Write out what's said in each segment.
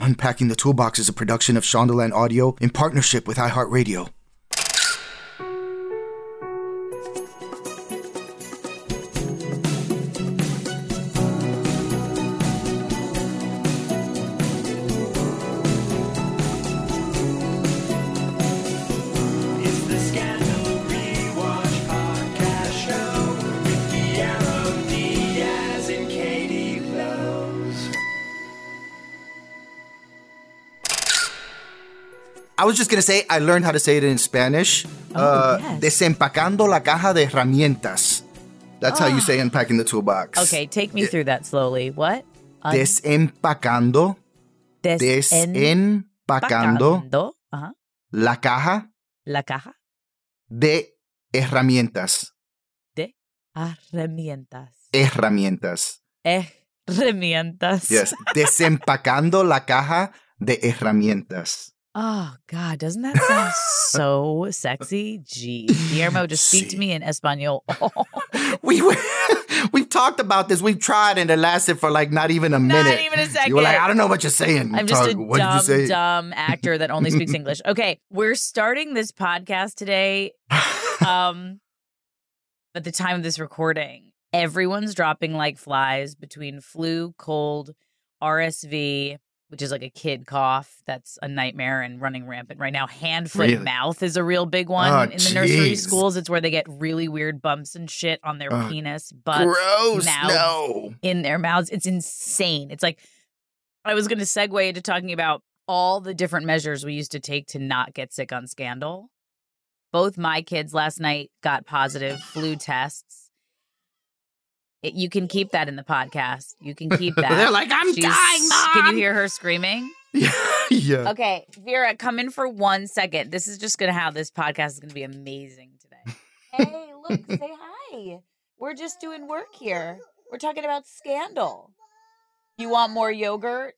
Unpacking the Toolbox is a production of Shondaland Audio in partnership with iHeartRadio. Was just gonna say I learned how to say it in Spanish. uh, yes. Desempacando la caja de herramientas. That's how you Ah. say unpacking the toolbox. Okay, take me through that slowly. What? Un- Desempacando, Desempacando. desempacando Ajá. la caja La caja de herramientas. de herramientas. Herramientas. Herramientas. Yes. Desempacando la caja de herramientas. Oh God, doesn't that sound so sexy? Gee, Guillermo, just speak to me in Espanol. We we've talked about this. We've tried and it lasted for like not even a minute. Not even a second. You were like. I don't know what you're saying. I'm just a what did you dumb, dumb actor that only speaks English. Okay, we're starting this podcast today. Um, at the time of this recording, everyone's dropping like flies between flu, cold, RSV, which is like a kid cough that's a nightmare and running rampant right now. Hand, foot, Really? mouth is a real big ah, one Oh, in the nursery schools. It's where they get really weird bumps and shit on their Ugh. penis, but Gross. mouths, No. in their mouths. It's insane. It's like I was going to segue into talking about all the different measures we used to take to not get sick on Scandal. Both my kids last night got positive flu tests. It, you can keep that in the podcast. You can keep that. They're like, "I'm dying, Mom! Can you hear her screaming? yeah. Okay, Vera, come in for one second. This is just gonna how this podcast is gonna be amazing today. hey, look, say hi. We're just doing work here. We're talking about scandal. You want more yogurt?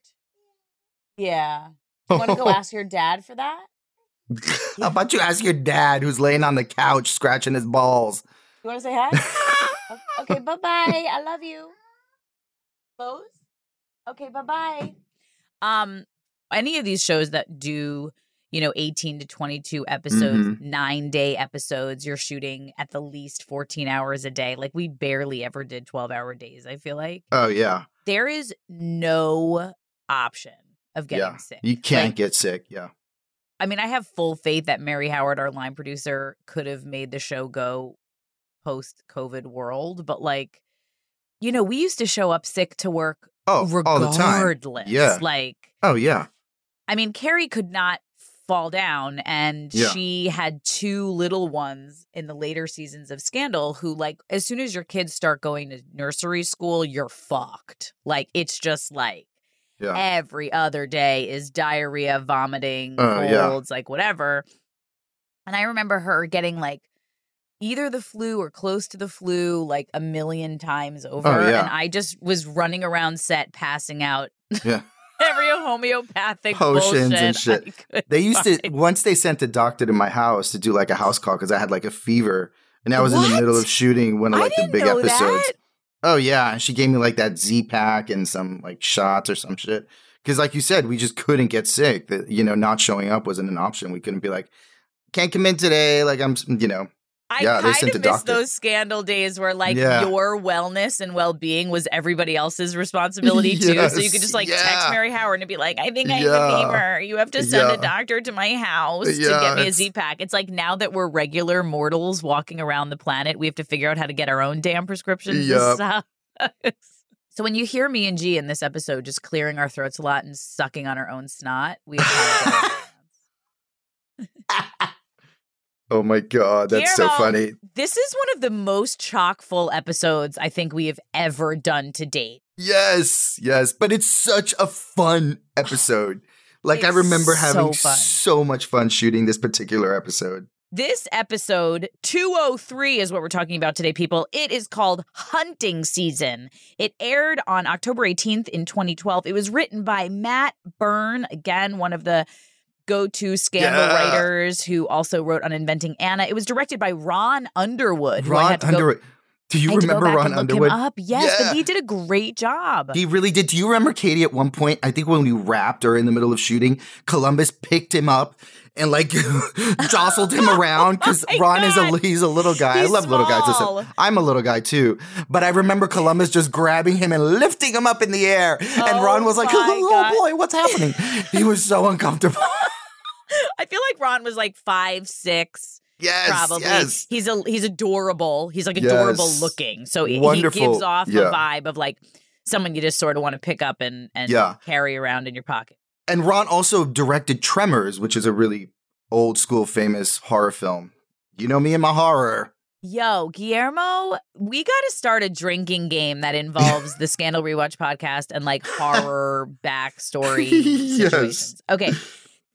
Yeah. You want to go ask your dad for that? How about you ask your dad who's laying on the couch scratching his balls? You want to say hi? Okay, bye bye. I love you. Close. Okay, bye bye. Um, any of these shows that do, you know, 18 to 22 episodes, Mhm. nine day episodes, you're shooting at the least 14 hours a day. Like we barely ever did 12 hour days, I feel like. Oh yeah. There is no option of getting yeah. sick. You can't Like, get sick. Yeah. I mean, I have full faith that Mary Howard, our line producer, could have made the show go post COVID world, but like, you know, we used to show up sick to work Oh, all the time. regardless. Yeah. Like, Oh yeah. I mean, Kerry could not fall down, and Yeah. she had two little ones in the later seasons of Scandal who, like, as soon as your kids start going to nursery school, you're fucked. Like, it's just like, Yeah. every other day is diarrhea, vomiting, Uh, yeah. colds, like whatever. And I remember her getting like either the flu or close to the flu like a million times oh, over. Oh, yeah. And I just was running around set passing out Yeah. every homeopathic Potions and shit. They used to once they sent a doctor to my house to do like a house call because I had like a fever and I was in the middle of shooting one of like the big episodes. that. Oh yeah, and she gave me like that Z pack and some like shots or some shit. Because like you said, we just couldn't get sick. That you know, not showing up wasn't an option. We couldn't be like, can't come in today. Like I'm, you know, I Yeah, kind of miss those scandal days where like Yeah. your wellness and well being was everybody else's responsibility too. So you could just like yeah. text Mary Howard and be like, I think I have a fever. You have to send a doctor to my house to get me a Z pack. It's like now that we're regular mortals walking around the planet, we have to figure out how to get our own damn prescriptions. So when you hear me and G in this episode just clearing our throats a lot and sucking on our own snot, we oh my god, that's so funny. This is one of the most chock full episodes I think we have ever done to date. Yes, yes, but it's such a fun episode. Like I remember having fun. so much fun shooting this particular episode. This episode 203 is what we're talking about today, people. It is called Hunting Season. It aired on October 18th in 2012. It was written by Matt Byrne, again, one of the go to scandal Yeah. writers who also wrote on Inventing Anna. It was directed by Ron Underwood. Ron to go- Underwood. Do you I had to go remember Ron and Underwood? Him up. Yes, Yeah. but he did a great job. He really did. Do you remember Katie at one point? I think when we wrapped or in the middle of shooting, Columbus picked him up and like jostled him around because Oh Ron is a he's a little guy. He's I love little guys. Listen, I'm a little guy too, but I remember Columbus just grabbing him and lifting him up in the air, and Oh Ron was like, oh, "Oh God. boy, what's happening?" he was so uncomfortable. I feel like Ron was like five, six. yes, probably. yes. He's a he's adorable. He's like Yes. adorable looking. So he, he gives off Yeah. a vibe of like someone you just sort of want to pick up and and Yeah. carry around in your pocket. And Ron also directed Tremors, which is a really old school famous horror film. You know me and my horror. Yo, Guillermo, we got to start a drinking game that involves the Scandal Rewatch podcast and like horror backstory Yes. situations. Okay.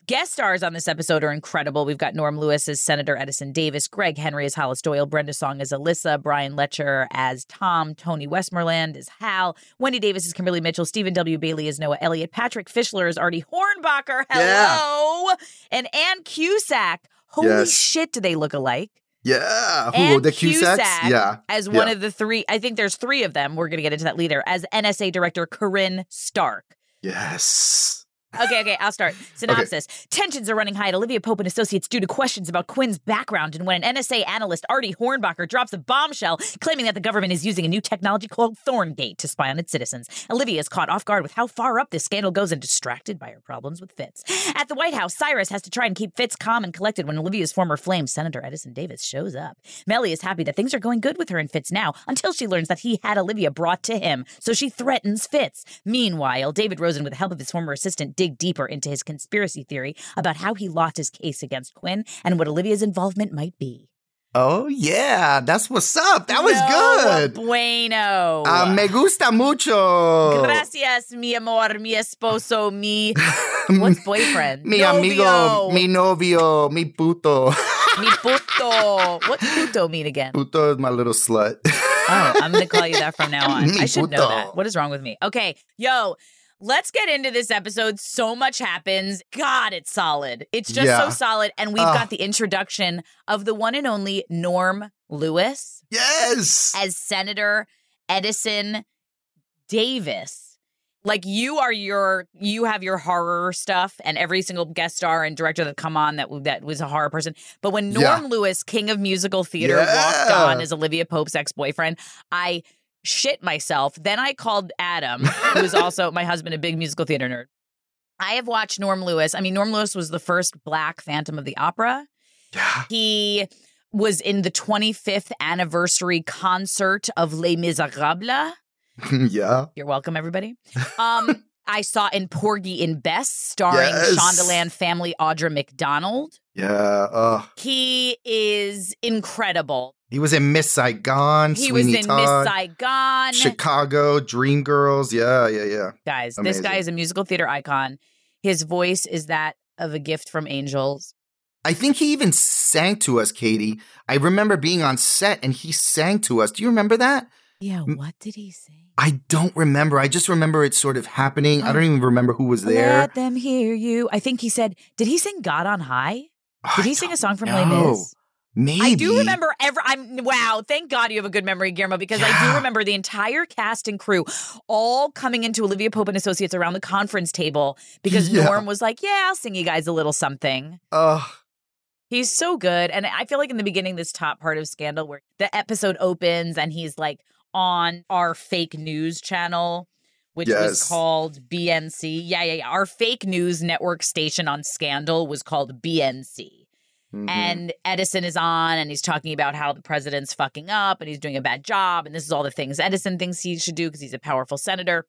Guest stars on this episode are incredible. We've got Norm Lewis as Senator Edison Davis, Greg Henry as Hollis Doyle, Brenda Song as Alyssa, Brian Letscher as Tom, Tony Westmoreland as Hal, Wendy Davis as Kimberly Mitchell, Stephen W. Bailey as Noah Elliott, Patrick Fischler as Artie Hornbacher. Hello. And Ann Cusack. Holy Yes. shit, do they look alike? Yeah. Who, And the Cusacks? Cusack Yeah. as one Yeah. of the three. I think there's three of them. We're going to get into that later. As NSA Director Corinne Stark. Yes. Okay, okay, I'll start. Synopsis. Tensions are running high at Olivia Pope and Associates due to questions about Quinn's background and when an NSA analyst, Artie Hornbacher, drops a bombshell claiming that the government is using a new technology called Thorngate to spy on its citizens. Olivia is caught off guard with how far up this scandal goes and distracted by her problems with Fitz. At the White House, Cyrus has to try and keep Fitz calm and collected when Olivia's former flame, Senator Edison Davis, shows up. Mellie is happy that things are going good with her and Fitz now until she learns that he had Olivia brought to him, so she threatens Fitz. Meanwhile, David Rosen, with the help of his former assistant, dig deeper into his conspiracy theory about how he lost his case against Quinn and what Olivia's involvement might be. Oh yeah, that's what's up. That was No good. Bueno. Uh, me gusta mucho. Gracias, mi amor, mi esposo, mi. What's boyfriend? Mi Novio. amigo, mi novio, mi puto. Mi puto. What's puto mean again? puto is my little slut. Oh, I'm going to call you that from now on. I should know that. What is wrong with me? Okay, yo, let's get into this episode. So much happens. God, it's solid. It's just Yeah. so solid. And we've Ah. got the introduction of the one and only Norm Lewis yes. as Senator Edison Davis. Like you are your you have your horror stuff and every single guest star and director that come on that that was a horror person. But when Norm Yeah. Lewis, king of musical theater, Yeah. walked on as Olivia Pope's ex-boyfriend, I shit myself. Then I called Adam, who is also my husband, a big musical theater nerd. I have watched Norm Lewis. I mean, Norm Lewis was the first black Phantom of the Opera. Yeah. He was in the 25th anniversary concert of Les Miserables. yeah. You're welcome, everybody. Um, I saw in Porgy and Bess, starring Yes. Shondaland family Audra McDonald. Yeah. Uh, He is incredible. he was in Miss Saigon. He was in Todd, Miss Saigon. Chicago, Dreamgirls. Yeah, yeah, yeah. Guys, this guy is a musical theater icon. His voice is that of a gift from angels. I think he even sang to us, Katie. I remember being on set and he sang to us. Do you remember that? Yeah, what did he say? I don't remember. I just remember it sort of happening. I don't even remember who was there. Let them hear you. I think he said, did he sing God on High? Did he sing a song from Les know. Mis? Maybe. I do remember every. I'm wow. Thank God you have a good memory, Guillermo, because I do remember the entire cast and crew all coming into Olivia Pope and Associates around the conference table because Yeah. Norm was like, "Yeah, I'll sing you guys a little something." Ugh. He's so good, and I feel like in the beginning, this top part of Scandal, where the episode opens and he's like on our fake news channel. Which was called BNC. Yeah, yeah, yeah. Our fake news network station on Scandal was called BNC Mhm. and Edison is on and he's talking about how the president's fucking up and he's doing a bad job and this is all the things Edison thinks he should do because he's a powerful senator.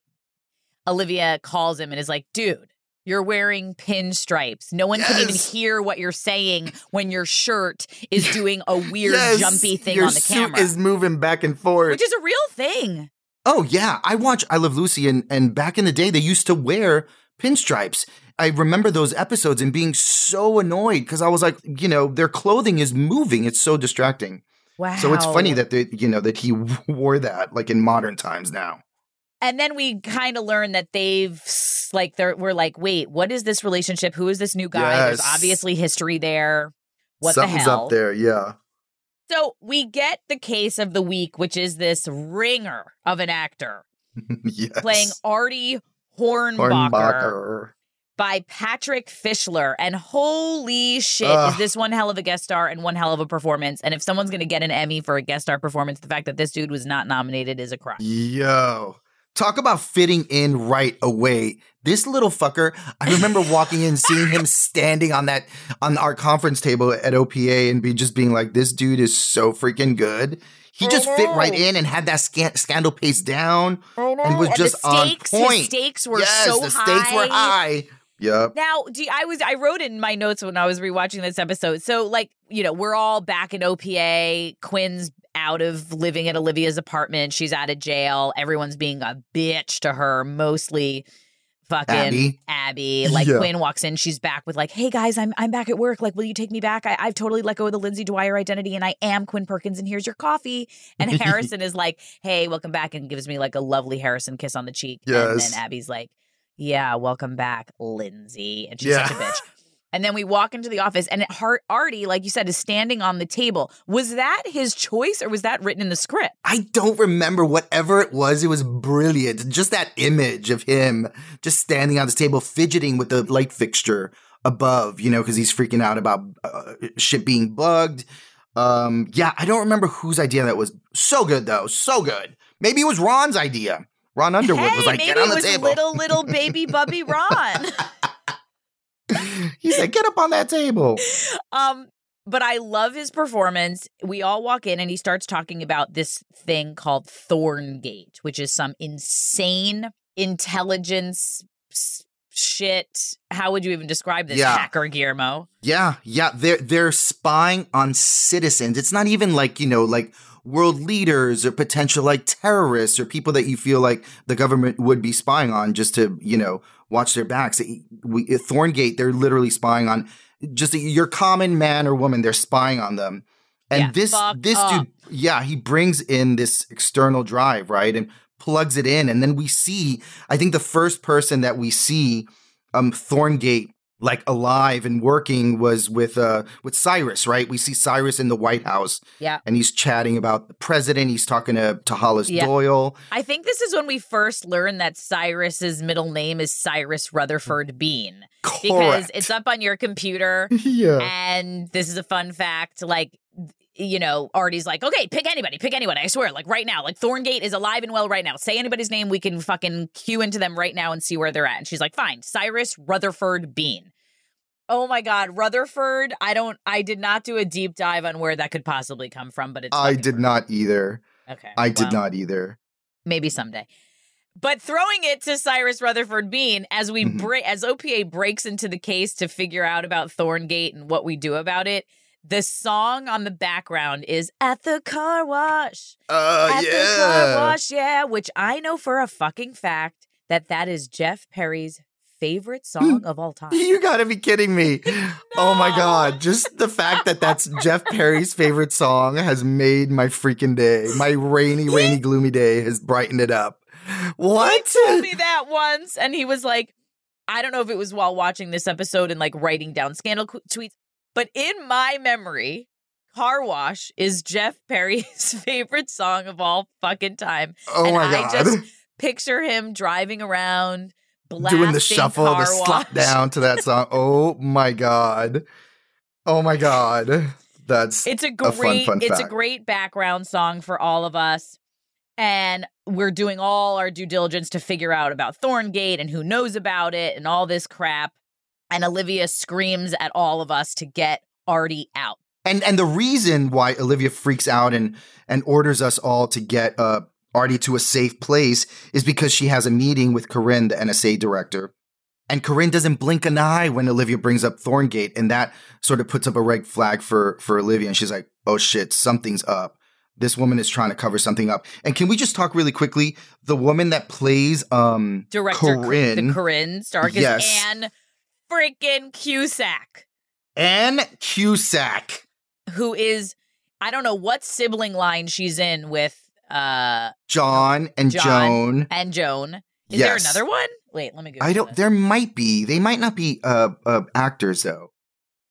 Olivia calls him and is like, "Dude, you're wearing pinstripes. No one can even hear what you're saying when your shirt is doing a weird Yes, jumpy thing your on the suit camera." is moving back and forth. which is a real thing. Oh yeah, I watch I Love Lucy and and back in the day they used to wear pinstripes. I remember those episodes and being so annoyed because I was like, you know, their clothing is moving. It's so distracting. Wow. So it's funny that they, you know, that he wore that like in modern times now. and then we kind of learn that they've like they're we're like, wait, what is this relationship? Who is this new guy? There's obviously history there. What Something's the hell? up there, yeah. So we get the case of the week, which is this ringer of an actor yes. playing Artie Hornbacher, Hornbacher. by Patrick Fischler. And holy shit, Ugh. is this one hell of a guest star and one hell of a performance? And if someone's going to get an Emmy for a guest star performance, the fact that this dude was not nominated is a crime. Yo. Talk about fitting in right away. This little fucker, I remember walking in, seeing him standing on that on our conference table at OPA and be just being like, this dude is so freaking good. He just fit right in and had that scan- scandal pace down and was And just the on stakes, his point. stakes were yes, so the stakes were high. Yep. Now, you- I was I wrote in my notes when I was rewatching this episode. So, like, you know, we're all back in OPA. Quinn's out of living at Olivia's apartment. She's out of jail. Everyone's being a bitch to her, mostly fucking Abby. Abby. Like Yeah. Quinn walks in, she's back with like, "Hey guys, I'm I'm back at work. Like, will you take me back? I, I've totally let go of the Lindsay Dwyer identity, and I am Quinn Perkins. And here's your coffee." And Harrison is like, "Hey, welcome back," and gives me like a lovely Harrison kiss on the cheek. And Yes. then Abby's like, "Yeah, welcome back, Lindsay," and she's such a bitch. And then we walk into the office, and Hart Artie, like you said, is standing on the table. Was that his choice, or was that written in the script? I don't remember whatever it was. It was brilliant. Just that image of him just standing on this table, fidgeting with the light fixture above, you know, because he's freaking out about uh, shit being bugged. Um, yeah, I don't remember whose idea that was. So good though, so good. Maybe it was Ron's idea. Ron Underwood hey, was like, maybe "Get on the it was table." little little baby bubby Ron. he said, "Get up on that table." um, but I love his performance. We all walk in and he starts talking about this thing called Thorngate, which is some insane intelligence shit. How would you even describe this Yeah. hacker, Guillermo? Yeah, yeah, they're they're spying on citizens. It's not even like, you know, like world leaders or potential like terrorists or people that you feel like the government would be spying on just to, you know, watch their backs. We, Thorngate, they're literally spying on just your common man or woman. They're spying on them. And Yeah, this this up. dude, yeah, he brings in this external drive, right? And plugs it in and then we see I think the first person that we see um Thorngate like alive and working was with uh with Cyrus, right? We see Cyrus in the White House Yeah. and he's chatting about the president. He's talking to, to Hollis Yeah. Doyle. I think this is when we first learned that Cyrus's middle name is Cyrus Rutherford Beene. Because it's up on your computer. yeah. And this is a fun fact. Like, you know, Artie's like, okay, pick anybody, pick anyone. I swear, like right now, like Thorngate is alive and well right now. Say anybody's name, we can fucking cue into them right now and see where they're at. And she's like, fine, Cyrus Rutherford Beene. Oh my God, Rutherford. I don't, I did not do a deep dive on where that could possibly come from, but it's. I did not either. Okay. I did not either. Maybe someday. But throwing it to Cyrus Rutherford Beene as we Mhm. break as OPA breaks into the case to figure out about Thorngate and what we do about it, the song on the background is at the car wash. Uh at the car wash, yeah, which I know for a fucking fact that that is Jeff Perry's favorite song of all time. You gotta be kidding me. Oh my God. Just the fact that that's Jeff Perry's favorite song has made my freaking day. My rainy, rainy, gloomy day has brightened it up. What? He told me that once, and he was like, I don't know if it was while watching this episode and like writing down scandal qu- tweets, but in my memory, Car Wash is Jeff Perry's favorite song of all fucking time. Oh and my I just picture him driving around, blasting Doing the shuffle, car the slap down to that song. Oh my God. Oh my God. That's It's a fun, great fun it's a great background song for all of us. And we're doing all our due diligence to figure out about Thorngate and who knows about it and all this crap. And Olivia screams at all of us to get Artie out. And and the reason why Olivia freaks out and and orders us all to get uh Artie to a safe place is because she has a meeting with Corinne, the NSA director. And Corinne doesn't blink an eye when Olivia brings up Thorngate, and that sort of puts up a red flag for for Olivia. And she's like, "Oh shit, something's up. This woman is trying to cover something up." And can we just talk really quickly? The woman that plays um Director Corinne, the Corinne Stark is Yes. Ann freaking Cusack, Ann Cusack, who is I don't know what sibling line she's in with uh John and John Joan. and Joan. Is Yes. there another one? Wait, let me go. I don't. There might be. They might not be uh, uh actors though.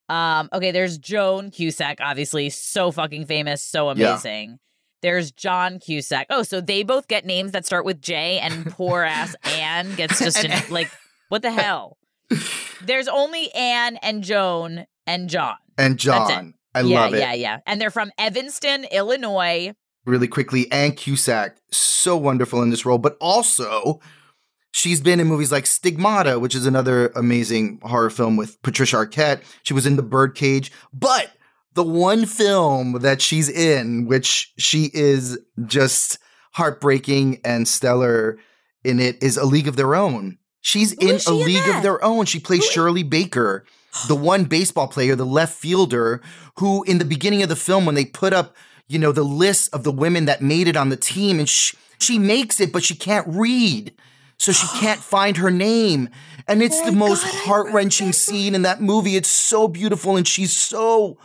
Um, okay, there's Joan Cusack, obviously so fucking famous, so Yeah. amazing. There's John Cusack. Oh, so they both get names that start with J, and poor ass Ann gets just an, like, what the hell? There's only Ann and Joan and John. And John, I yeah, love it. Yeah, yeah, yeah, and they're from Evanston, Illinois. Really quickly, Ann Cusack, so wonderful in this role, but also she's been in movies like Stigmata, which is another amazing horror film with Patricia Arquette. She was in The Birdcage, but the one film that she's in, which she is just heartbreaking and stellar in it, is A League of Their Own. She's Who in is A in League that? of Their Own. She plays Who is- Shirley Baker, the one baseball player, the left fielder, who in the beginning of the film, when they put up, you know, the list of the women that made it on the team, and she, she makes it, but she can't read. So she can't find her name. And it's Oh the most heart wrenching scene in that movie. It's so beautiful, and she's so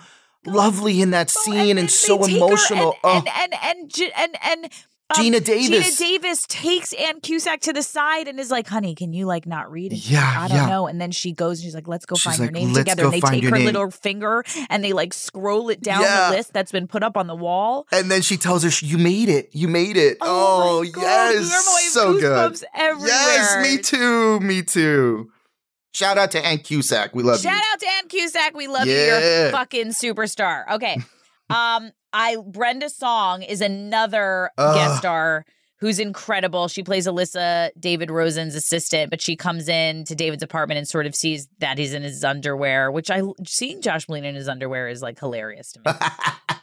lovely in that Oh, scene and, so they take her emotional. And, oh, and, and, and, and, and, um, Geena Davis. Geena Davis takes Ann Cusack to the side and is like, honey, can you like not read? She's Yeah, like, I don't yeah. know. And then she goes and she's like, let's go She's find like, your name "Let's together. And they take her name. little finger and they like scroll it down Yeah. the list that's been put up on the wall. and then she tells her, "You made it. You made it." Oh, Oh, yes, so good. everywhere. Yes, me too. Me too. Shout out to Ann Cusack. We love Shout you. Shout out to Ann Cusack. We love you. You're a fucking superstar. Okay. um, I Brenda Song is another Ugh. guest star who's incredible. She plays Alyssa, David Rosen's assistant, but she comes in to David's apartment and sort of sees that he's in his underwear, which I seeing Josh Brolin in his underwear is like hilarious to me.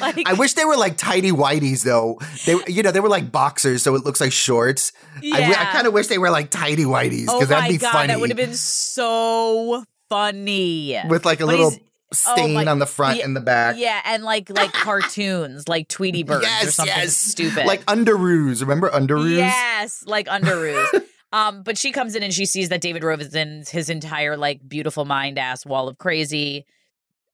Like- I wish they were like tidy whities though. They, you know, they were like boxers, so it looks like shorts. I, I kind of wish they were like tidy whities oh because my that'd be god, funny. that would have been so funny. with like a But little oh stain on the front yeah, and the back. Yeah, and like like cartoons, like Tweety Birds or Yes, something yes. stupid. Like underoos. Remember underoos? Yes, like underoos. um, but she comes in and she sees that David Rosen's his entire like beautiful mind ass wall of crazy,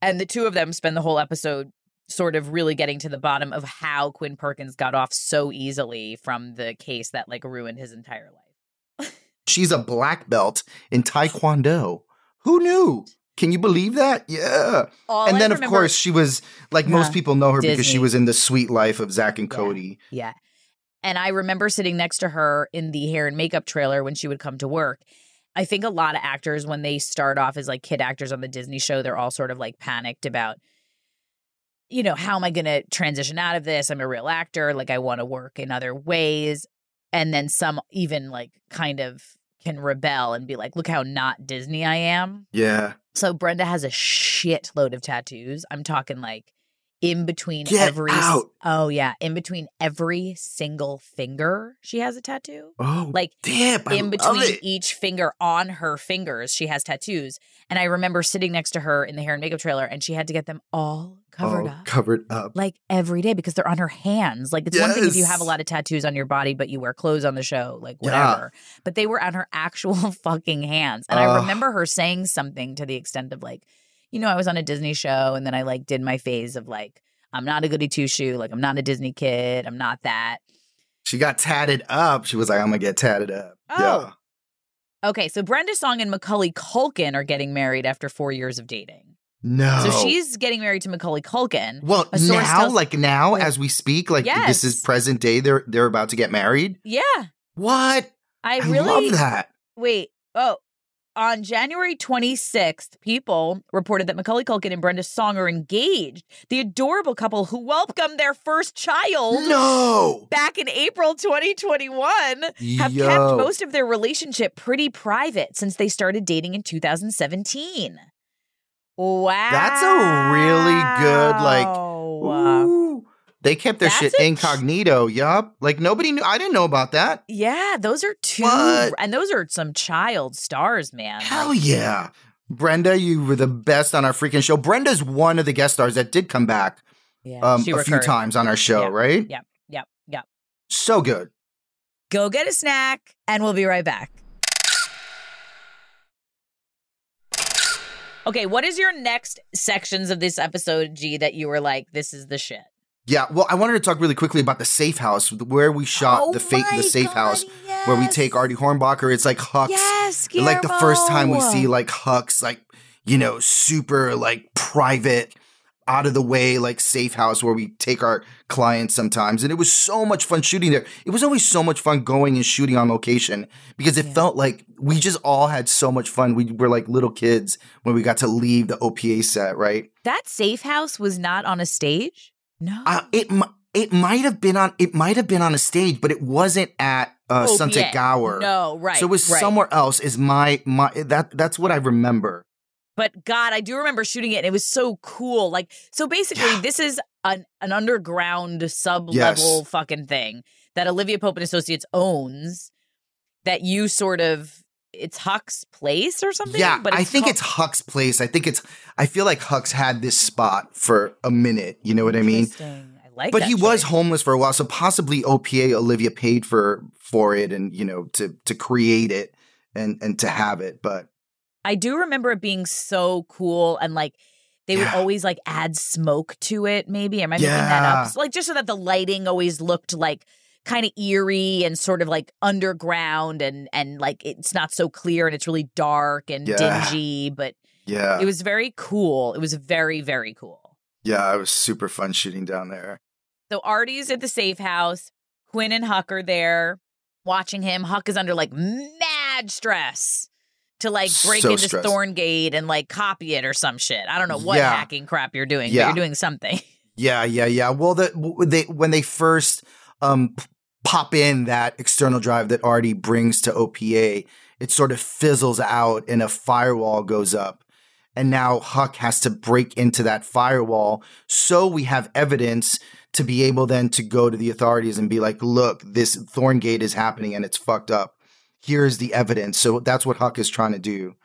and the two of them spend the whole episode sort of really getting to the bottom of how Quinn Perkins got off so easily from the case that like ruined his entire life. She's a black belt in Taekwondo. Who knew? Can you believe that? Yeah. All and I then, of course, she was like most people know her because she was in The Suite Life of Zack and Yeah. Cody. Yeah. And I remember sitting next to her in the hair and makeup trailer when she would come to work. I think a lot of actors, when they start off as like kid actors on the Disney show, they're all sort of like panicked about, you know, how am I going to transition out of this? I'm a real actor. Like, I want to work in other ways. And then some even like kind of can rebel and be like, look how not Disney I am. Yeah. So Brenda has a shitload of tattoos. I'm talking like in between Get every out. oh yeah in between every single finger she has a tattoo Oh, like. I in between each finger on her fingers she has tattoos and i remember sitting next to her in the hair and makeup trailer and she had to get them all covered Oh, up Covered up. like every day because they're on her hands like it's one thing if you have a lot of tattoos on your body but you wear clothes on the show like Yeah. whatever but they were on her actual fucking hands and i remember her saying something to the extent of like you know i was on a disney show and then i like did my phase of like i'm not a goody two shoe like i'm not a disney kid i'm not that She got tatted up. She was like, I'm gonna get tatted up. Oh. Yeah. okay so brenda song and macaulay culkin are getting married after four years of dating No. so she's getting married to macaulay culkin well now, tells- like now, as we speak, like this is present day. They're they're about to get married. yeah What? i I really love that. Wait. Oh, on January 26th, people reported that Macaulay Culkin and Brenda Song are engaged. The adorable couple who welcomed their first child No. back in April 2021 have Yo. kept most of their relationship pretty private since they started dating in 2017. Wow. That's a really good, like, Ooh. They kept their That's shit a ch- incognito. Yup. Like nobody knew. I didn't know about that. Yeah, those are two, What? and those are some child stars, man. Hell Like, yeah. Brenda, you were the best on our freaking show. Brenda's one of the guest stars that did come back yeah, um, a she few times on our show, Yeah. right? Yep, yep, yep. So good. Go get a snack, and we'll be right back. Okay, what is your next sections of this episode, G, that you were like, this is the shit? Yeah, well, I wanted to talk really quickly about the safe house where we shot Oh the fake the safe God, house where we take Artie Hornbacher. It's like Huck's. Yes, like the first time we see like Huck's, like you know, super like private, out of the way, like safe house where we take our clients sometimes, and it was so much fun shooting there. It was always so much fun going and shooting on location because it Yeah. felt like we just all had so much fun. We were like little kids when we got to leave the OPA set, right? That safe house was not on a stage? No. Uh, it it might have been on it might have been on a stage, but it wasn't at uh, OPA. Sunset Gower. No, right. So it was right. somewhere else. Is my my that that's what I remember. But God, I do remember shooting it and it was so cool. Like, so basically, Yeah. this is an, an underground sub Yes. level fucking thing that Olivia Pope and Associates owns that you sort of, it's Huck's place or something? Yeah, but I think it's Huck's place. I think it's. I feel like Huck's had this spot for a minute. You know what I mean? Interesting. I like But he was homeless for a while, so possibly OPA Olivia paid for for it, and you know to to create it and and to have it. But I do remember it being so cool and like they would Yeah. always like add smoke to it, maybe. Am I making that up? So, like just so that the lighting always looked like kind of eerie and sort of like underground and and like it's not so clear and it's really dark and Yeah. dingy, but yeah, it was very cool. It was very, very cool. yeah, it was super fun shooting down there. So Artie's at the safe house. Quinn and Huck are there watching him. Huck is under like mad stress to like break So into stressed. Thorngate and like copy it or some shit. I don't know what Yeah. hacking crap you're doing, Yeah. but you're doing something. Yeah, yeah, yeah. Well, the they when they first um pop in that external drive that Artie brings to OPA, it sort of fizzles out and a firewall goes up. And now Huck has to break into that firewall so we have evidence to be able then to go to the authorities and be like, look, this Thorngate is happening and it's fucked up. Here's the evidence. So that's what Huck is trying to do.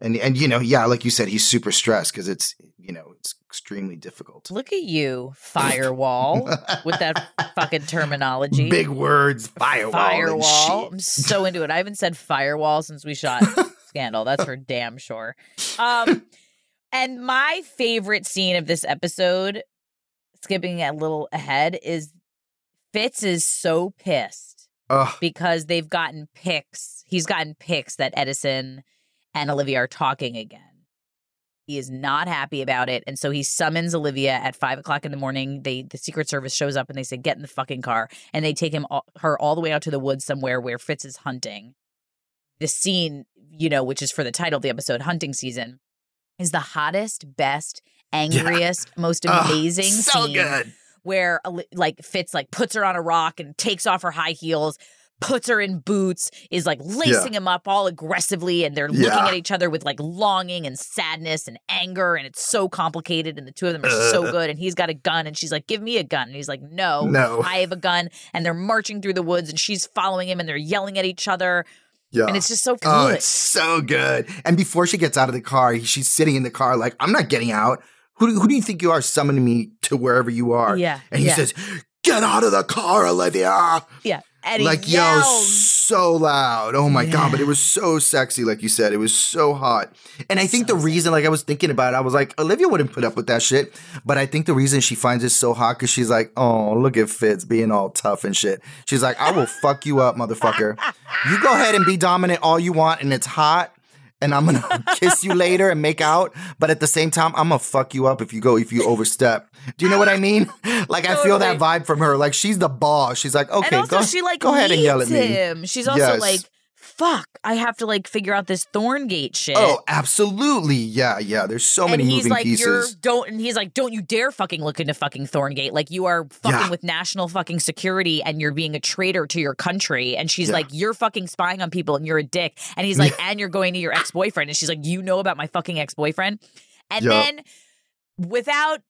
And and you know, yeah, like you said, he's super stressed because it's you know, it's extremely difficult. Look at you, firewall, with that fucking terminology. Big words, firewall. firewall. I'm so into it. I haven't said firewall since we shot Scandal. That's for damn sure. Um, and my favorite scene of this episode, skipping a little ahead, is Fitz is so pissed Ugh, because they've gotten pics. He's gotten pics that Edison and Olivia are talking again. He is not happy about it, and so he summons Olivia at five o'clock in the morning. They the Secret Service shows up and they say, "Get in the fucking car," and they take him all, her all the way out to the woods somewhere where Fitz is hunting. The scene, you know, which is for the title of the episode, hunting season, is the hottest, best, angriest, most ugh, oh, amazing so scene good. where like Fitz like puts her on a rock and takes off her high heels, puts her in boots, is like lacing him up all aggressively, and they're looking Yeah. at each other with like longing and sadness and anger, and it's so complicated, and the two of them are so Uh. good. And he's got a gun, and she's like, "Give me a gun," and he's like, "No, No. I have a gun." And they're marching through the woods, and she's following him, and they're yelling at each other, Yeah. and it's just so good. Oh, it's so good. And before she gets out of the car, she's sitting in the car like, I'm not getting out. Who do, who do you think you are summoning me to wherever you are? Yeah, And he yeah. says, Get out of the car, Olivia. yeah, and he like, yo, so loud. Oh my God. But it was so sexy, like you said. It was so hot. And I think the reason, like I was thinking about it, I was like, Olivia wouldn't put up with that shit. But I think the reason she finds it so hot because she's like, oh, look at Fitz being all tough and shit. She's like, I will fuck you up, motherfucker. You go ahead and be dominant all you want, and it's hot. And I'm gonna kiss you later and make out, but at the same time, I'm gonna fuck you up if you go if you overstep. Do you know what I mean? Like I feel that vibe from her. Like she's the boss. She's like, okay, go, she like go ahead and yell at me. him. She's also Yes. like, fuck, I have to like figure out this Thorngate shit. Oh, absolutely. Yeah, yeah. There's so and many he's moving like, "You're pieces. don't," and he's like, "Don't you dare fucking look into fucking Thorngate! Like you are fucking Yeah. with national fucking security, and you're being a traitor to your country." And she's Yeah. like, "You're fucking spying on people, and you're a dick." And he's like, "And you're going to your ex boyfriend," and she's like, "You know about my fucking ex boyfriend?" And Yeah. then, without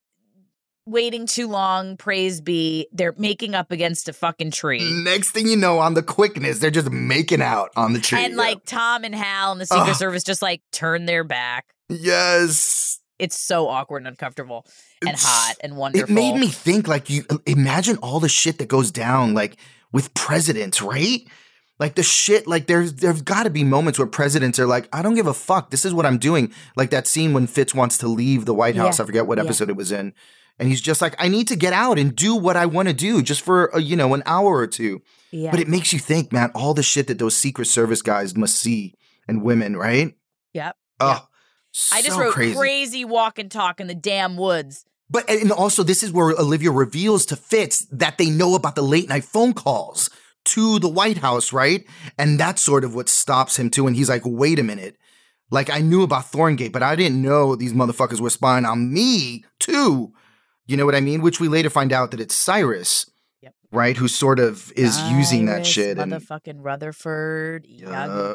waiting too long, praise be, they're making up against a fucking tree. Next thing you know, on the quickness, they're just making out on the tree. And Yeah. like Tom and Hal and the Secret Ugh. Service just like turn their back. yes. It's so awkward and uncomfortable and It's- hot and wonderful. It made me think like you imagine all the shit that goes down like with presidents, right? Like the shit, like there's there's got to be moments where presidents are like, I don't give a fuck. This is what I'm doing. Like that scene when Fitz wants to leave the White House. Yeah. I forget what Yeah. episode it was in, and he's just like, I need to get out and do what I want to do, just for a, you know an hour or two. Yeah. But it makes you think, man, all the shit that those Secret Service guys must see and women, right? Yep. Oh, I just wrote crazy. crazy. walk and talk in the damn woods. But and also, this is where Olivia reveals to Fitz that they know about the late night phone calls to the White House, right? And that's sort of what stops him too. And he's like, wait a minute. Like, I knew about Thorngate, but I didn't know these motherfuckers were spying on me too. You know what I mean? Which we later find out that it's Cyrus, Yep. right? Who sort of is using that shit. And Motherfucking Rutherford. Yeah.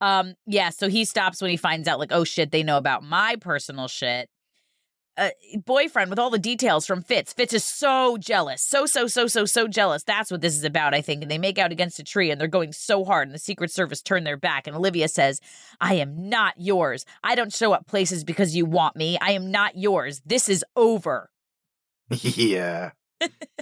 Um, yeah, so he stops when he finds out, like, oh shit, they know about my personal shit. Uh, boyfriend with all the details from Fitz. Fitz is so jealous. So, so, so, so, so jealous. That's what this is about, I think. And they make out against a tree and they're going so hard, and the Secret Service turn their back. And Olivia says, I am not yours. I don't show up places because you want me. I am not yours. This is over. yeah.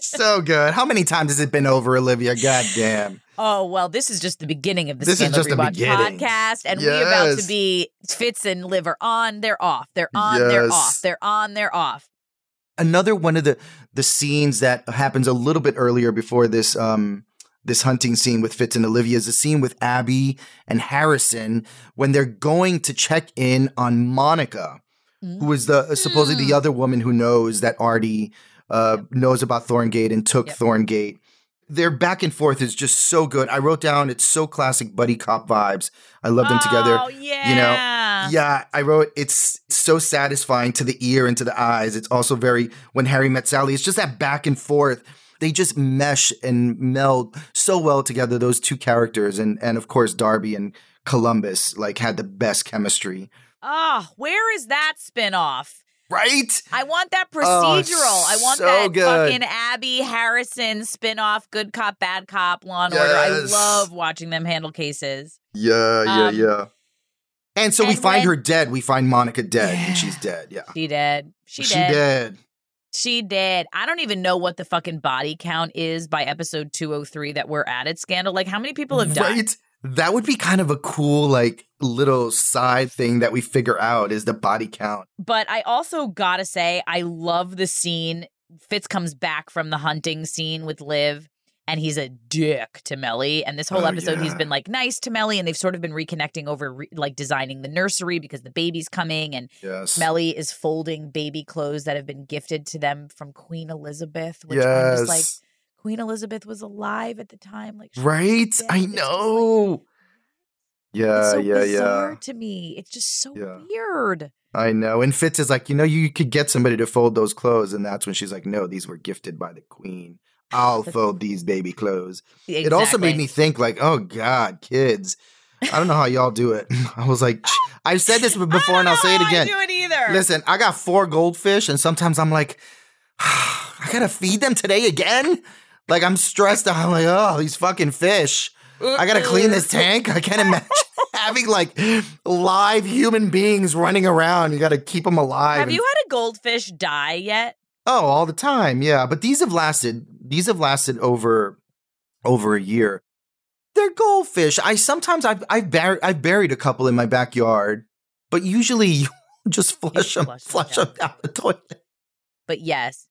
so good. How many times has it been over, Olivia? God damn. Oh well, this is just the beginning of the This is Scandal Rewatch podcast, and we are about to be Fitz and Liv are on, they're off, they're on, they're off, they're on, they're off. another one of the the scenes that happens a little bit earlier before this um this hunting scene with Fitz and Olivia is a scene with Abby and Harrison when they're going to check in on Monica, who is the supposedly the other woman who knows that Artie uh, knows about Thorngate and took Yep. Thorngate. Their back and forth is just so good. I wrote down it's so classic buddy cop vibes. I love them together. Oh yeah, You know, yeah, I wrote it's so satisfying to the ear and to the eyes. It's also very when Harry met Sally. It's just that back and forth. They just mesh and meld so well together. Those two characters, and and of course Darby and Columbus, like had the best chemistry. Oh, where is that spinoff? Right? I want that Oh, procedural. I want so that good. fucking Abby Harrison spinoff, good cop, bad cop, Law and Order. I love watching them handle cases. Yeah, yeah, Um, yeah. And so we find when- her dead. We find Monica dead, Yeah. and she's dead. Yeah, She dead. She, she did. dead. She did. I don't even know what the fucking body count is by episode 203 that we're at at Scandal. Like, how many people have died? Right? That would be kind of a cool, like, little side thing that we figure out is the body count. But I also gotta say, I love the scene. Fitz comes back from the hunting scene with Liv, and he's a dick to Mellie. And this whole Oh, episode, he's been like nice to Mellie, and they've sort of been reconnecting over re- like designing the nursery because the baby's coming, and Yes. Mellie is folding baby clothes that have been gifted to them from Queen Elizabeth. Which I'm yes. just like, Queen Elizabeth was alive at the time. Like, right? dead. I It's like, know. it's Yeah, so yeah, bizarre yeah. to me. It's just so Yeah. weird. I know. And Fitz is like, you know, you could get somebody to fold those clothes. And that's when she's like, no, these were gifted by the queen. I'll fold these baby clothes. It also made me think, like, oh God, kids. I don't know how y'all do it. I was like, I've said this before and I'll say it again. I do it either. Listen, I got four goldfish, and sometimes I'm like, I gotta feed them today again. Like I'm stressed out. I'm like, oh, these fucking fish. I gotta clean this tank. I can't imagine having like live human beings running around. You gotta keep them alive. Have and- you had a goldfish die yet? Oh, all the time. Yeah, but these have lasted. These have lasted over over a year. They're goldfish. I sometimes I've I've, bur- I've buried a couple in my backyard, but usually you just flush them, flush them flush down. them down the toilet. But yes,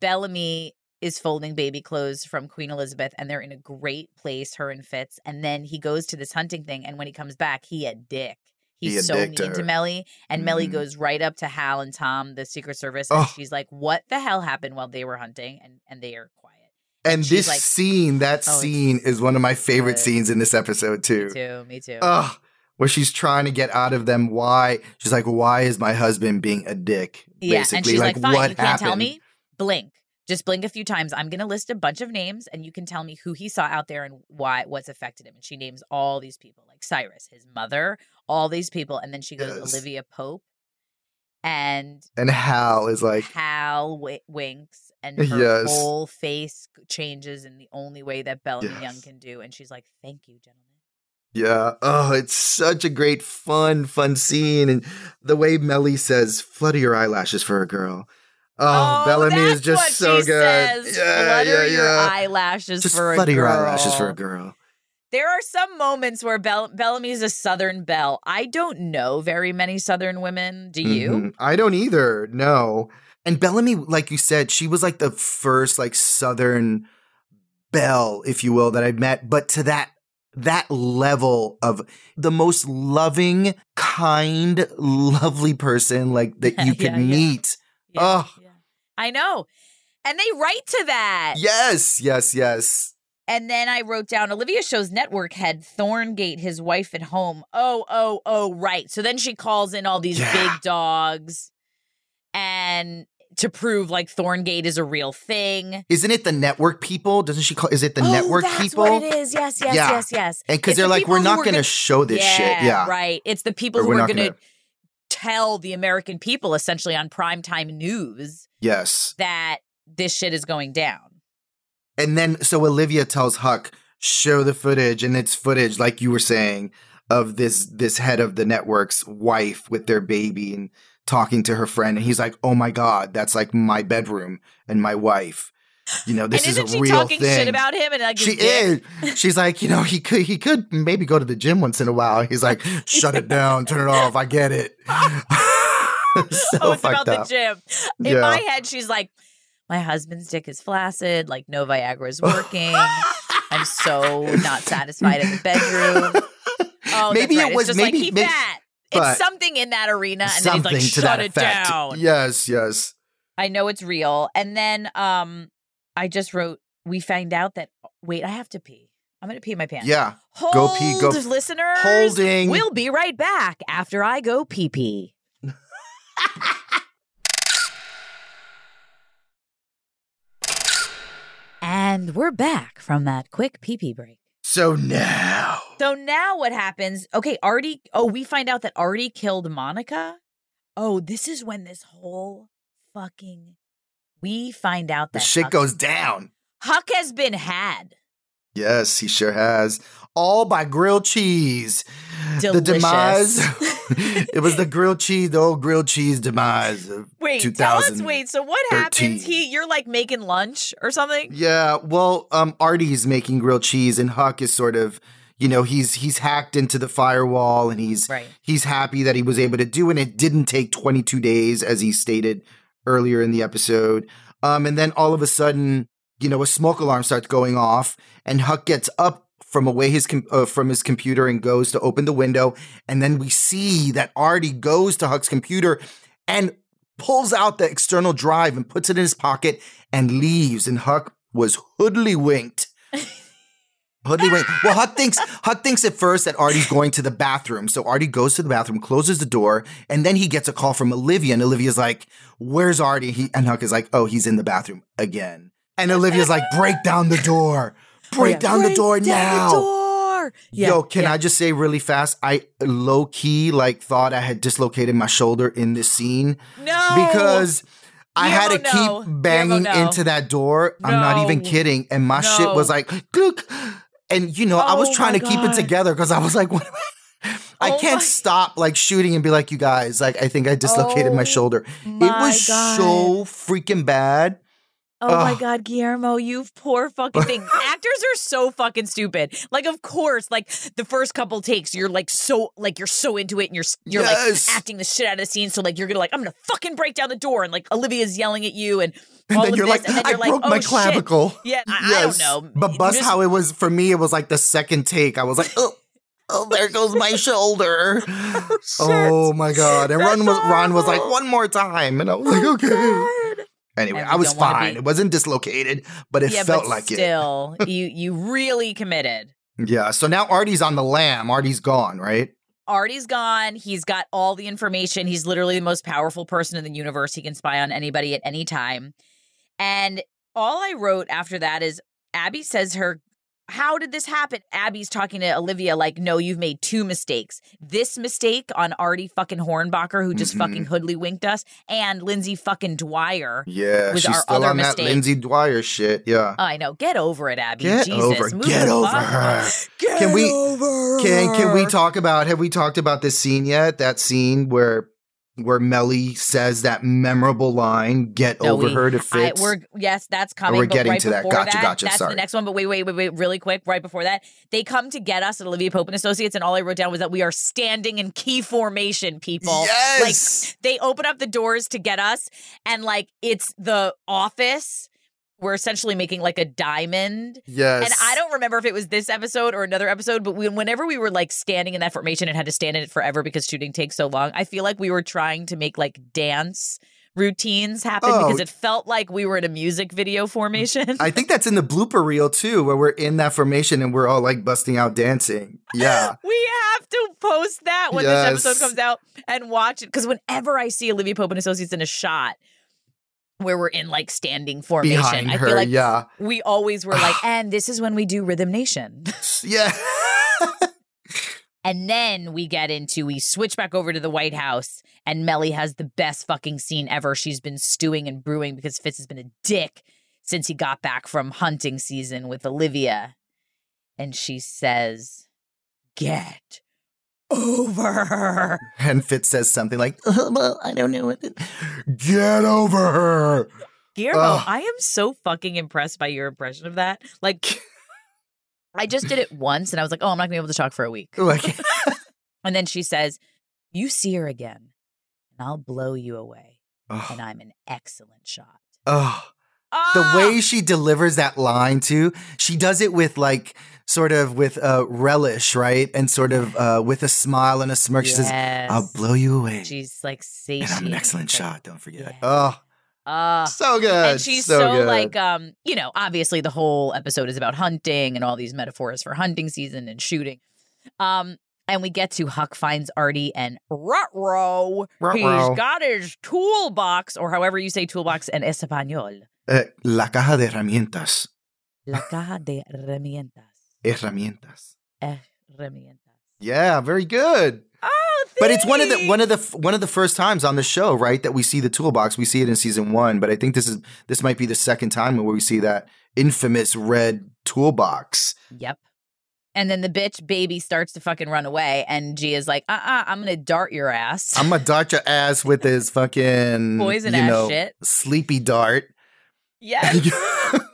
Bellamy is folding baby clothes from Queen Elizabeth, and they're in a great place, her and Fitz. And then he goes to this hunting thing, and when he comes back, he a dick. He's He so mean to to. Mellie, and Mellie Mhm. goes right up to Hal and Tom, the Secret Service, and Oh. she's like, "What the hell happened while they were hunting?" And and they are quiet. And she's this like- scene, that Oh, scene is one of my favorite good. scenes in this episode too. Me too. Me too. Ugh, where she's trying to get out of them. Why? She's like, why is my husband being a dick? yeah, Basically, and she's like, "Fine, what you can't tell me. Blink." Just blink a few times. I'm gonna list a bunch of names, and you can tell me who he saw out there and why what's affected him. And she names all these people, like Cyrus, his mother, all these people, and then she goes Yes. Olivia Pope and And Hal is like, Hal w- winks, and her Yes. whole face changes in the only way that Bellamy Young can do. And she's like, "Thank you, gentlemen." Yeah. Oh, it's such a great, fun, fun scene. And the way Mellie says, flutter your eyelashes for a girl. Oh, Bellamy is just so good. Says. Yeah, Flutter yeah, your yeah. eyelashes Just for a flutter girl. your eyelashes for a girl. There are some moments where Bell- Bellamy's a Southern belle. I don't know very many Southern women. Do you? Mhm. I don't either. No. And Bellamy, like you said, she was like the first like Southern belle, if you will, that I met. But to that that level of the most loving, kind, lovely person like that you could yeah. meet. Yeah, Oh. yeah. I know. And they write to that. Yes, yes, yes. And then I wrote down Olivia shows network head Thorngate his wife at home. Oh, oh, oh, right. So then she calls in all these Yeah. big dogs and to prove like Thorngate is a real thing. Isn't it the network people? Doesn't she call? Is it the oh, network that's people? what it is. Yes, yes, Yeah. yes, yes. And because they're the like, we're not going to gonna- show this shit. Yeah, Right. It's the people Or who we're going to gonna- tell the American people essentially on primetime news Yes. that this shit is going down. And then so Olivia tells Huck, show the footage, and it's footage, like you were saying, of this this head of the network's wife with their baby and talking to her friend. And he's like, Oh my God, that's like my bedroom and my wife. You know, this and is a she real talking thing. shit about him and like she is. She's like, you know, he could he could maybe go to the gym once in a while. He's like, shut it down, turn it off. I get it. so oh, it's about fucked the gym. In Yeah. my head, she's like, my husband's dick is flaccid, like no Viagra is working. I'm so not satisfied in the bedroom. Oh, Maybe right. it was maybe like keep may- that. It's something in that arena, and Something then he's like, "Shut it effect. down." Yes, yes. I know it's real. And then, um, I just wrote, "We find out that." Wait, I have to pee. I'm gonna pee my pants. Yeah. Hold, Go pee, go- listeners. Holding. We'll be right back after I go pee pee. And we're back from that quick pee pee break. So now. So now what happens? Okay, Artie. Oh, we find out that Artie killed Monica. Oh, this is when this whole fucking. We find out The that shit Huck, goes down. Huck has been had. Yes, he sure has. All by grilled cheese. The demise. It was the grilled cheese, the old grilled cheese demise of Wait, tell us. Wait, so what happens? He, you're like making lunch or something. Yeah, well, um, Artie's making grilled cheese, and Huck is sort of, you know, he's he's hacked into the firewall, and he's Right. he's happy that he was able to do, and it didn't take 22 days, as he stated earlier in the episode. Um, and then all of a sudden, you know, a smoke alarm starts going off, and Huck gets up from away his com- uh, from his computer and goes to open the window, and then we see that Artie goes to Huck's computer and pulls out the external drive and puts it in his pocket and leaves. And Huck was hoodly-winked. Hoodly-winked. Well, Huck thinks Huck thinks at first that Artie's going to the bathroom. So Artie goes to the bathroom, closes the door, and then he gets a call from Olivia. And Olivia's like, Where's Artie? He, and Huck is like, Oh, he's in the bathroom again. And Olivia's like, break down the door. Break down the door now. door. Yeah, Yo, can yeah. I just say really fast? I low key like thought I had dislocated my shoulder in this scene No. because I had to no. keep banging no. into that door. I'm not even kidding. And my shit was like, and you know, I was Oh trying my to keep it together because I was like, what I? I Oh can't my- stop like shooting and be like, you guys, like, I think I dislocated my Oh shoulder. It was God. so freaking bad. Oh my God, Guillermo, you poor fucking thing. Actors are so fucking stupid. Like, of course, like the first couple takes, you're like so, like you're so into it, and you're you're Yes. like acting the shit out of the scene. So like you're gonna like, I'm gonna fucking break down the door, and like Olivia's yelling at you, and And then of you're this, like, and then I you're like, broke oh, my shit. clavicle. Yeah, I, I don't know. But bust Just- how it was for me, it was like the second take. I was like, oh, oh there goes my shoulder. Oh, oh, my God. And Ron was, Ron was like, one more time. And I was like, Oh, okay. Anyway, I was fine. be- It wasn't dislocated, but it yeah, felt but like still, you you really committed. Yeah. So now Artie's on the lam. Artie's gone, right? Artie's gone. He's got all the information. He's literally the most powerful person in the universe. He can spy on anybody at any time. And all I wrote after that is Abby says her, How did this happen? Abby's talking to Olivia, like, No, you've made two mistakes. This mistake on Artie fucking Hornbacher, who just Mhm. fucking hoodwinked us, and Lindsay fucking Dwyer. Yeah. Was she's our still other on that mistake. Lindsay Dwyer shit. Yeah. I know. Get over it, Abby. Get Jesus. over- Move get over fuck her. Get Can we- over Can can we talk about have we talked about this scene yet? That scene where where Mellie says that memorable line, get No, over we- her to I, Fitz. we're yes, that's coming. we're getting right to that. Gotcha, gotcha, That's sorry. the next one. But wait, wait, wait, wait, really quick. Right before that, they come to get us at Olivia Pope and Associates, and all I wrote down was that we are standing in key formation. People, Yes! like they open up the doors to get us, and like it's the office. We're essentially making like a diamond. yes. And I don't remember if it was this episode or another episode, but we, whenever we were like standing in that formation and had to stand in it forever because shooting takes so long, I feel like we were trying to make like dance routines happen Oh. because it felt like we were in a music video formation. I think that's in the blooper reel too, where we're in that formation and we're all like busting out dancing. Yeah. we have to post that when Yes. this episode comes out and watch it because whenever I see Olivia Pope and Associates in a shot where we're in like standing formation, Behind I her. feel like yeah. we always were like, and this is when we do Rhythm Nation. Yeah. And then we get into we switch back over to the White House, and Mellie has the best fucking scene ever. She's been stewing and brewing because Fitz has been a dick since he got back from hunting season with Olivia. And she says, Get over her. and Fitz says something like, "Uh, well, I don't know what it Get over her. Guillermo, Ugh. I am so fucking impressed by your impression of that. Like, I just did it once and I was like, oh, I'm not gonna be able to talk for a week. Like, And then she says, You see her again, and I'll blow you away. oh, And I'm an excellent shot. oh. The Ah! way she delivers that line too she does it with like sort of with uh relish right and sort of uh with a smile and a smirk she says i'll blow you away She's like and i'm an excellent shot don't forget yeah. oh Ah. so good and she's so, good. like um you know obviously the whole episode is about hunting and all these metaphors for hunting season and shooting um and we get to Huck finds Artie and Rutro. He's got his toolbox, or however you say toolbox in español. Eh, la caja de herramientas La caja de herramientas. herramientas Herramientas. yeah very good Oh, but it's one of the one of the one of the first times on the show right that we see the toolbox we see it in season one but i think this is this might be the second time where we see that infamous red toolbox Yep. And then the bitch baby starts to fucking run away, and Gia's like, uh uh-uh, uh, i gonna dart your ass. I'm gonna dart your ass with his fucking Poison you ass know, shit. sleepy dart. Yes.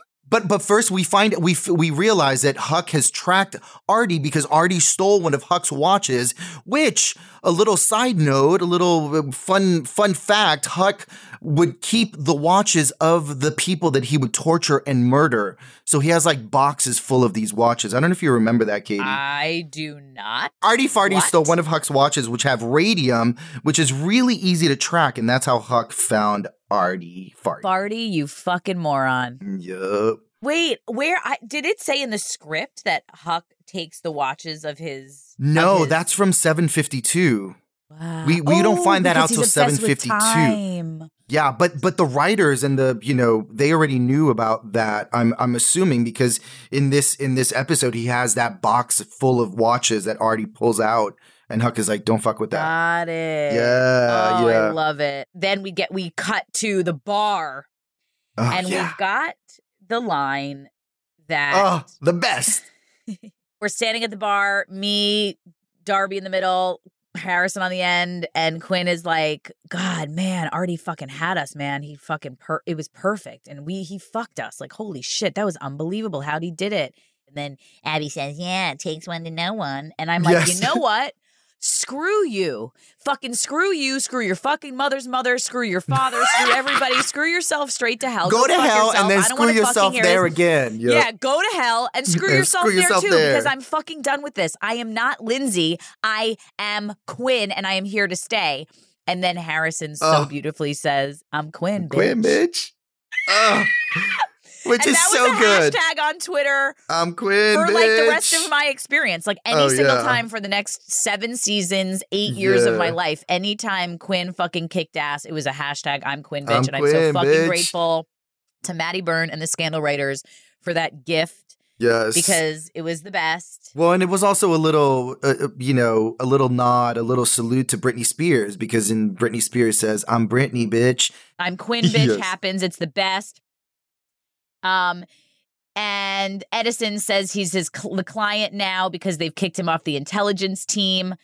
but but first we find we f- we realize that Huck has tracked Artie because Artie stole one of Huck's watches. Which a little side note, a little uh, fun fun fact: Huck would keep the watches of the people that he would torture and murder. So he has like boxes full of these watches. I don't know if you remember that, Katie. I do not. Artie Farty What? stole one of Huck's watches, which have radium, which is really easy to track, and that's how Huck found Artie Farty. Farty, you fucking moron. Yup. Wait, where I did it say in the script that Huck takes the watches of his of No, his- that's from 752. Wow. we- we don't find that out till 7:52. Yeah, but but the writers and the you know they already knew about that. I'm I'm assuming because in this in this episode he has that box full of watches that Artie pulls out, and Huck is like, "Don't fuck with that." Got it. Yeah, oh, yeah. I love it. Then we get we cut to the bar, Oh, and yeah. we've got the line that oh the best. we're standing at the bar, me, Darby in the middle, Harrison on the end, and Quinn is like, God, man, Artie fucking had us, man. He fucking per it was perfect. And we he fucked us. Like, holy shit, that was unbelievable how he did it. And then Abby says, Yeah, it takes one to know one. And I'm like, Yes. you know what? Screw you. Fucking screw you. Screw your fucking mother's mother. Screw your father. Screw everybody. Screw yourself straight to hell. Go to hell yourself. and then screw yourself there again. Yep. Yeah, go to hell and screw And yourself screw there yourself too there. because I'm fucking done with this. I am not Lindsay. I am Quinn and I am here to stay. And then Harrison so beautifully says, I'm Quinn, bitch. Quinn, bitch. Which and is that so was a good. hashtag on Twitter I'm Quinn, for like the rest of my experience. Like any Oh, single yeah. time for the next seven seasons, eight years of my Yeah. life. Anytime Quinn fucking kicked ass, it was a hashtag I'm Quinn bitch. I'm and I'm so fucking bitch. grateful to Maddie Byrne and the Scandal writers for that gift Yes. because it was the best. Well, and it was also a little, uh, uh, you know, a little nod, a little salute to Britney Spears because in Britney Spears says, "I'm Britney, bitch." I'm Quinn bitch Yes. happens. It's the best. Um, and Edison says he's his cl- the client now because they've kicked him off the intelligence team.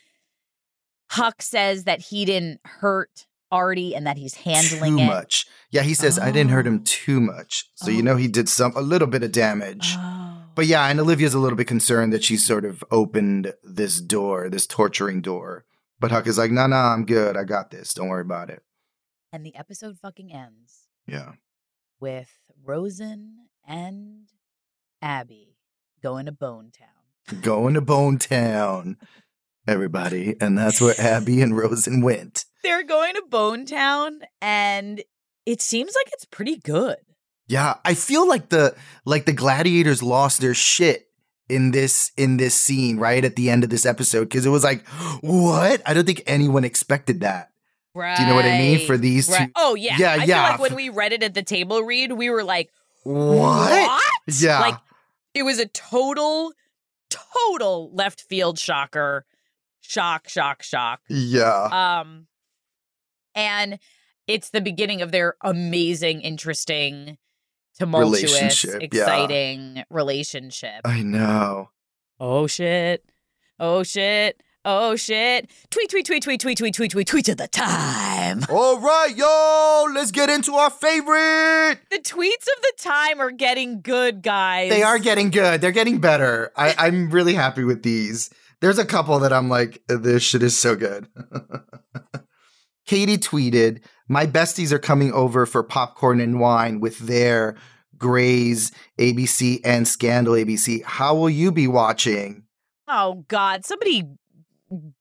Huck says that he didn't hurt Artie and that he's handling too it. much. Yeah, he says I didn't hurt him Oh. too much, so you Oh. know he did some a little bit of damage. Oh. But yeah, and Olivia's a little bit concerned that she sort of opened this door, this torturing door. But Huck is like, "No, no, I'm good. I got this. Don't worry about it." And the episode fucking ends Yeah. With Rosen and Abby going to Bone Town. Going to Bone Town, everybody, and that's where Abby and Rosen went. They're going to Bone Town, and it seems like it's pretty good. Yeah, I feel like the like the gladiators lost their shit in this in this scene right at the end of this episode because it was like, what? I don't think anyone expected that. Right. Do you know what I mean? For these Right. two- Oh yeah. Yeah, I feel yeah. like when we read it at the table read, we were like, What? Yeah. Like it was a total, total left field shocker. Shock, shock, shock. yeah. Um and it's the beginning of their amazing, interesting, tumultuous, Relationship, yeah. exciting relationship. I know. Oh shit. Oh shit. Oh shit. Tweet, tweet, tweet, tweet, tweet, tweet, tweet, tweet, tweet to the time. All right, yo, let's get into our favorite. The tweets of the time are getting good, guys. They are getting good. They're getting better. I, I'm really happy with these. There's a couple that I'm like, this shit is so good. Katie tweeted, My besties are coming over for popcorn and wine with their Greys ABC and Scandal ABC. How will you be watching? Oh God, somebody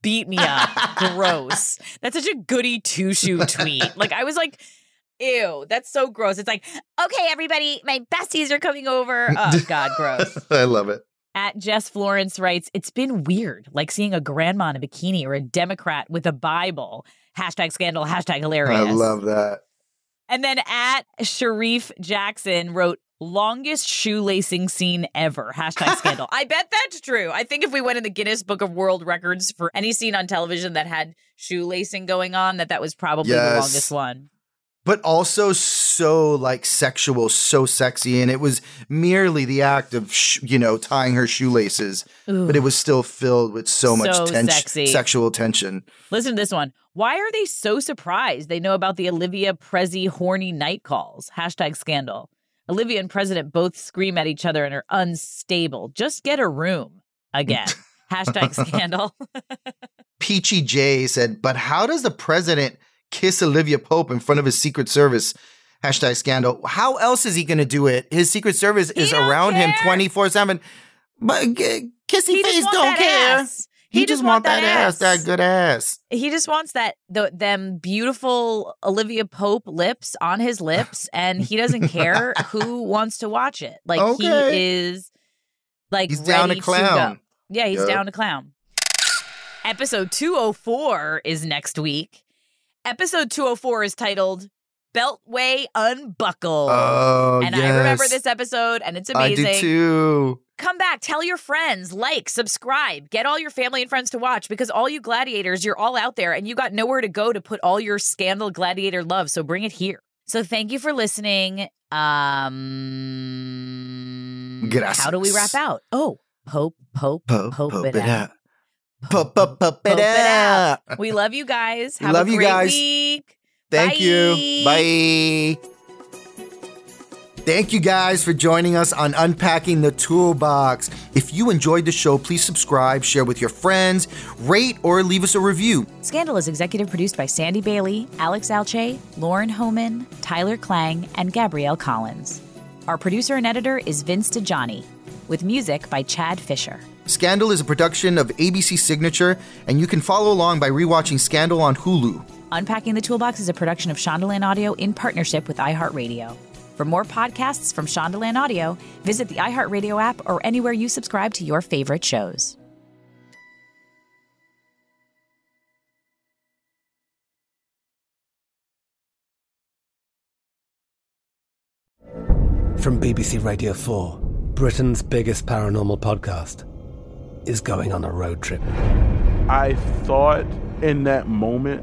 beat me up. gross. That's such a goody two shoe tweet. Like I was like, ew, that's so gross. It's like, okay, everybody, my besties are coming over. Oh God, gross. I love it. At Jess Florence writes, it's been weird, like seeing a grandma in a bikini or a Democrat with a Bible. Hashtag scandal, hashtag hilarious. I love that. And then at Sharif Jackson wrote, longest shoelacing scene ever. Hashtag scandal. I bet that's true. I think if we went in the Guinness Book of World Records for any scene on television that had shoelacing going on, that that was probably the longest one. but also so like sexual, so sexy, and it was merely the act of sh- you know tying her shoelaces, but it was still filled with so much tension, sexy. sexual tension. Listen to this one. Why are they so surprised they know about the Olivia Prezi horny night calls? Hashtag scandal. Olivia and President both scream at each other and are unstable. Just get a room again. Hashtag scandal. Peachy J said, "But how does the president kiss Olivia Pope in front of his Secret Service?" Hashtag scandal. How else is he going to do it? His Secret Service is don't around him twenty four seven. But kissy He face don't care. ass. He, just want that, ass, that good ass. he just wants that the, them beautiful Olivia Pope lips on his lips, and he doesn't care who wants to watch it. Like Okay. he is like He's down to clown. go. Yeah, he's Yep. down to clown. Episode 204 is next week. Episode 204 is titled Beltway Unbuckled. Oh, and I remember this episode, and it's amazing. I do too. Come back, tell your friends, like, subscribe, get all your family and friends to watch because all you gladiators, you're all out there and you got nowhere to go to put all your scandal gladiator love. So bring it here. So thank you for listening. Um, Gracias. how do we wrap out? Oh, Pope, Pope, Pope, Pope, pope it, it out. out. Pope, pope, pope Pope it out. We love you guys. Have love a you great guys. week. Thank Bye. you. Bye. Thank you guys for joining us on Unpacking the Toolbox. If you enjoyed the show, please subscribe, share with your friends, rate, or leave us a review. Scandal is executive produced by Sandy Bailey, Alex Alche, Lauren Homan, Tyler Klang, and Gabrielle Collins. Our producer and editor is Vince DeJohnny, with music by Chad Fisher. Scandal is a production of ABC Signature, and you can follow along by rewatching Scandal on Hulu. Unpacking the Toolbox is a production of Shondaland Audio in partnership with iHeartRadio. For more podcasts from Shondaland Audio, visit the iHeartRadio app or anywhere you subscribe to your favorite shows. From BBC Radio 4, Britain's biggest paranormal podcast is going on a road trip. I thought in that moment,